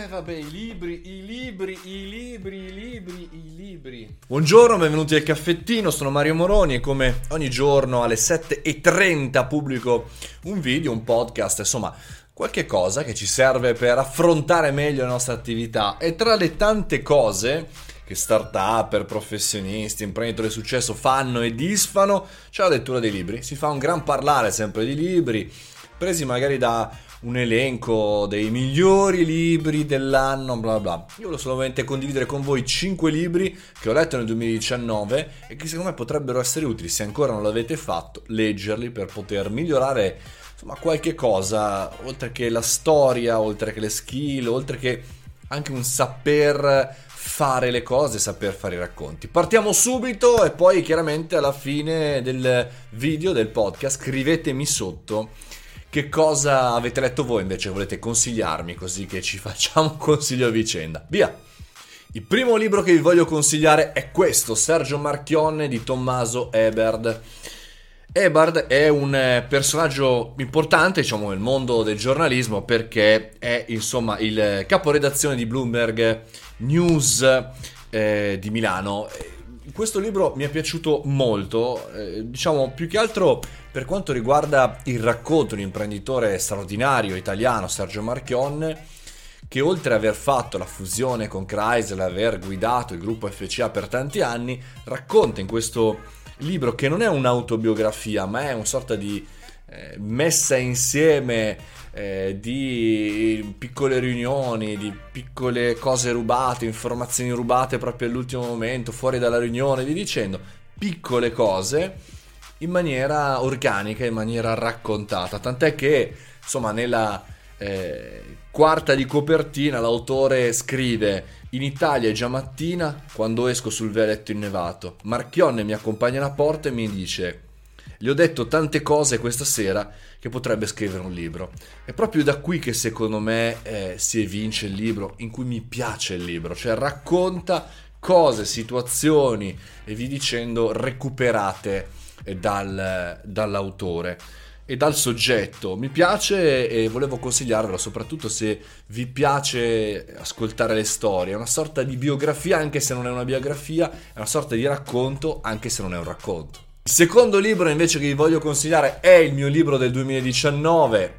Eh, vabbè, i libri, i libri, i libri, i libri, i libri. Buongiorno, benvenuti al caffettino, sono Mario Moroni e come ogni giorno alle 7.30 pubblico un video, un podcast, insomma, qualche cosa che ci serve per affrontare meglio la nostra attività. E tra le tante cose che start-up, professionisti, imprenditori di successo fanno e disfano, c'è la lettura dei libri. Si fa un gran parlare sempre di libri, presi magari da un elenco dei migliori libri dell'anno, bla bla. Io voglio solamente condividere con voi 5 libri che ho letto nel 2019 e che secondo me potrebbero essere utili, se ancora non l'avete fatto, leggerli per poter migliorare insomma qualche cosa, oltre che la storia, oltre che le skill, oltre che anche un saper fare le cose, saper fare i racconti. Partiamo subito e poi chiaramente alla fine del video, del podcast, scrivetemi sotto che cosa avete letto voi invece volete consigliarmi così che ci facciamo consiglio a vicenda. Via! Il primo libro che vi voglio consigliare è questo, Sergio Marchionne di Tommaso Eberd. Eberd è un eh, personaggio importante, diciamo, nel mondo del giornalismo perché è, insomma, il caporedazione di Bloomberg News eh, di Milano questo libro mi è piaciuto molto, eh, diciamo più che altro per quanto riguarda il racconto di un imprenditore straordinario italiano, Sergio Marchionne, che oltre ad aver fatto la fusione con Chrysler, aver guidato il gruppo FCA per tanti anni, racconta in questo libro che non è un'autobiografia, ma è una sorta di eh, messa insieme eh, di piccole riunioni, di piccole cose rubate, informazioni rubate proprio all'ultimo momento, fuori dalla riunione, vi dicendo, piccole cose in maniera organica, in maniera raccontata. Tant'è che, insomma, nella eh, quarta di copertina l'autore scrive in Italia è già mattina quando esco sul vialetto innevato. Marchionne mi accompagna alla porta e mi dice gli ho detto tante cose questa sera che potrebbe scrivere un libro. È proprio da qui che secondo me eh, si evince il libro, in cui mi piace il libro, cioè racconta cose, situazioni e vi dicendo recuperate eh, dal, dall'autore e dal soggetto. Mi piace e volevo consigliarvelo soprattutto se vi piace ascoltare le storie. È una sorta di biografia anche se non è una biografia, è una sorta di racconto anche se non è un racconto. Il secondo libro invece che vi voglio consigliare è il mio libro del 2019.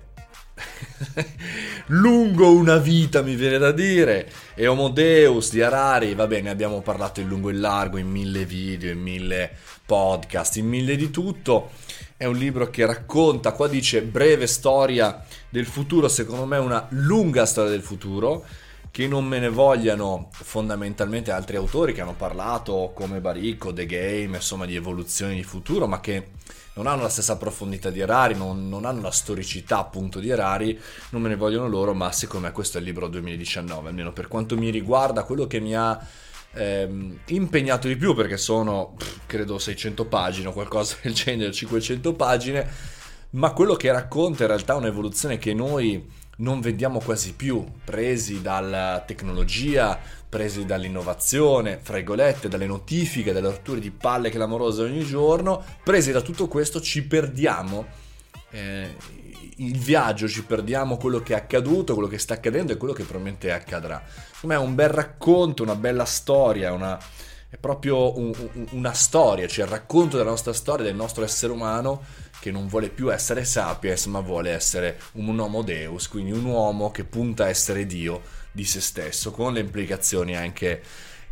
lungo una vita mi viene da dire. E Homo Deus di Harari. Va bene abbiamo parlato in lungo e in largo in mille video in mille podcast in mille di tutto. È un libro che racconta qua dice breve storia del futuro secondo me una lunga storia del futuro che non me ne vogliano fondamentalmente altri autori che hanno parlato come Baricco, The Game, insomma di evoluzioni di futuro, ma che non hanno la stessa profondità di Erari, non, non, hanno la storicità appunto di Erari, non me ne vogliono loro, ma secondo me questo è il libro 2019, almeno per quanto mi riguarda, quello che mi ha ehm, impegnato di più, perché sono credo 600 pagine o qualcosa del genere, 500 pagine, ma quello che racconta in realtà è un'evoluzione che noi non vediamo quasi più, presi dalla tecnologia, presi dall'innovazione, fra virgolette, dalle notifiche, dalle rotture di palle clamorose ogni giorno, presi da tutto questo ci perdiamo eh, il viaggio, ci perdiamo quello che è accaduto, quello che sta accadendo e quello che probabilmente accadrà. Secondo è un bel racconto, una bella storia, una, è proprio un, un, una storia, cioè il racconto della nostra storia, del nostro essere umano che non vuole più essere sapiens ma vuole essere un homo deus, quindi un uomo che punta a essere Dio di se stesso, con le implicazioni anche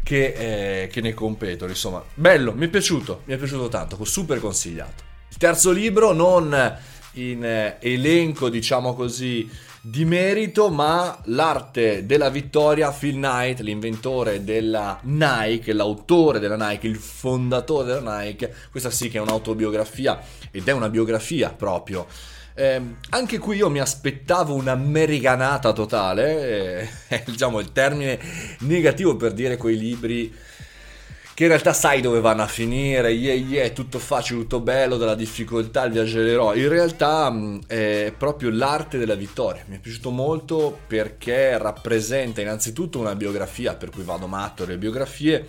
che, eh, che ne competono. Insomma, bello, mi è piaciuto, mi è piaciuto tanto, super consigliato. Il terzo libro, non in eh, elenco, diciamo così, di merito, ma l'arte della vittoria, Phil Knight, l'inventore della Nike, l'autore della Nike, il fondatore della Nike, questa sì che è un'autobiografia ed è una biografia proprio. Eh, anche qui io mi aspettavo un'americanata totale, eh, è diciamo il termine negativo per dire quei libri che in realtà sai dove vanno a finire, yeah yeah, tutto facile, tutto bello, dalla difficoltà il viaggio dell'eroe. In realtà mh, è proprio l'arte della vittoria. Mi è piaciuto molto perché rappresenta innanzitutto una biografia, per cui vado matto alle biografie,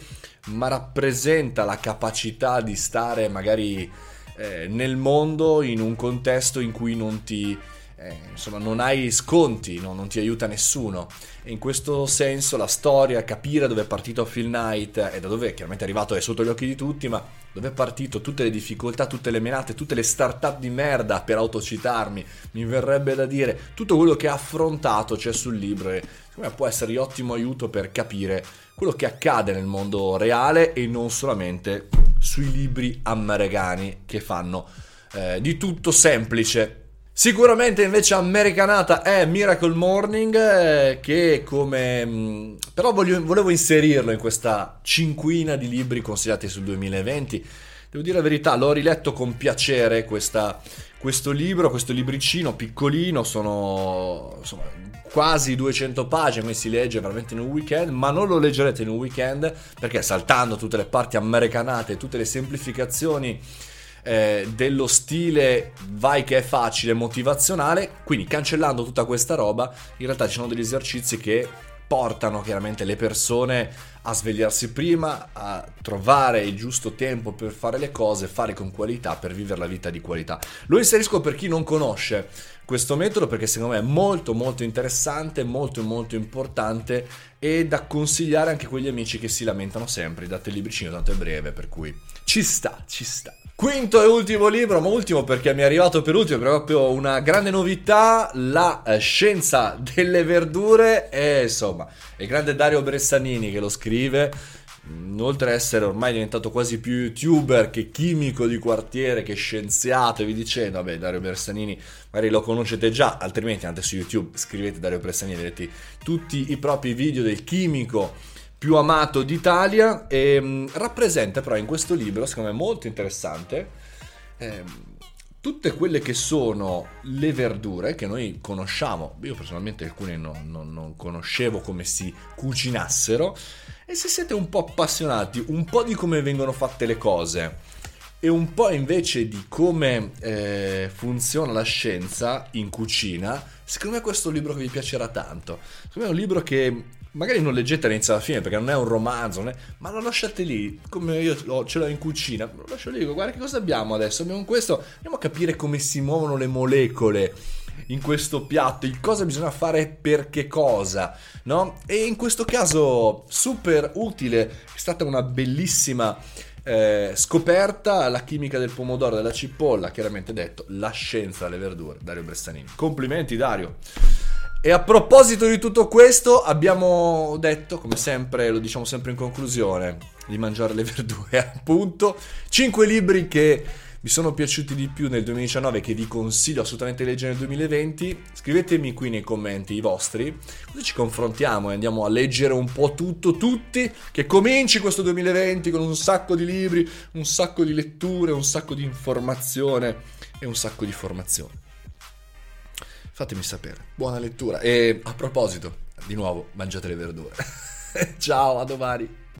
ma rappresenta la capacità di stare magari eh, nel mondo in un contesto in cui non ti eh, insomma non hai sconti, no? non ti aiuta nessuno. E in questo senso la storia, capire dove è partito Phil Knight e da dove chiaramente è arrivato è sotto gli occhi di tutti, ma dove è partito, tutte le difficoltà, tutte le menate, tutte le start-up di merda per autocitarmi, mi verrebbe da dire, tutto quello che ha affrontato c'è sul libro e secondo me può essere di ottimo aiuto per capire quello che accade nel mondo reale e non solamente sui libri americani che fanno eh, di tutto semplice Sicuramente invece americanata è Miracle Morning eh, che come... Mm, però voglio, volevo inserirlo in questa cinquina di libri consigliati sul 2020. Devo dire la verità, l'ho riletto con piacere questa, questo libro, questo libricino piccolino, sono insomma, quasi 200 pagine, quindi si legge veramente in un weekend, ma non lo leggerete in un weekend perché saltando tutte le parti americanate, tutte le semplificazioni eh, dello stile vai che è facile, motivazionale, quindi cancellando tutta questa roba, in realtà ci sono degli esercizi che portano chiaramente le persone a svegliarsi prima, a trovare il giusto tempo per fare le cose, fare con qualità per vivere la vita di qualità. Lo inserisco per chi non conosce questo metodo perché secondo me è molto molto interessante, molto molto importante e da consigliare anche a quegli amici che si lamentano sempre, date il libricino tanto è breve, per cui ci sta, ci sta. Quinto e ultimo libro, ma ultimo perché mi è arrivato per ultimo, proprio una grande novità, la eh, scienza delle verdure e insomma, il grande Dario Bressanini che lo scrive, mm, oltre ad essere ormai diventato quasi più youtuber che chimico di quartiere, che scienziato e vi dicendo, vabbè Dario Bressanini magari lo conoscete già, altrimenti andate su YouTube, scrivete Dario Bressanini, vedete tutti i propri video del chimico più amato d'Italia e mh, mm, rappresenta però in questo libro, secondo me molto interessante, eh, tutte quelle che sono le verdure che noi conosciamo, io personalmente alcune non, non, non, conoscevo come si cucinassero, e se siete un po' appassionati, un po' di come vengono fatte le cose e un po' invece di come eh, funziona la scienza in cucina, secondo me questo libro vi piacerà tanto. Secondo me è un libro che magari non leggete all'inizio alla fine perché non è un romanzo, è... ma lo lasciate lì, come io ce l'ho in cucina, lo lascio lì, guarda che cosa abbiamo adesso, abbiamo questo, andiamo a capire come si muovono le molecole in questo piatto, il cosa bisogna fare per che cosa, no? E in questo caso super utile, è stata una bellissima eh, scoperta la chimica del pomodoro, della cipolla, chiaramente detto, la scienza delle verdure, Dario Bressanini. Complimenti Dario! E a proposito di tutto questo, abbiamo detto, come sempre, lo diciamo sempre in conclusione, di mangiare le verdure, appunto. 5 libri che vi sono piaciuti di più nel 2019 che vi consiglio assolutamente di leggere nel 2020. Scrivetemi qui nei commenti i vostri, così ci confrontiamo e andiamo a leggere un po' tutto, tutti, che cominci questo 2020 con un sacco di libri, un sacco di letture, un sacco di informazione e un sacco di formazione. Fatemi sapere. Buona lettura. E a proposito, di nuovo, mangiate le verdure. Ciao, a domani.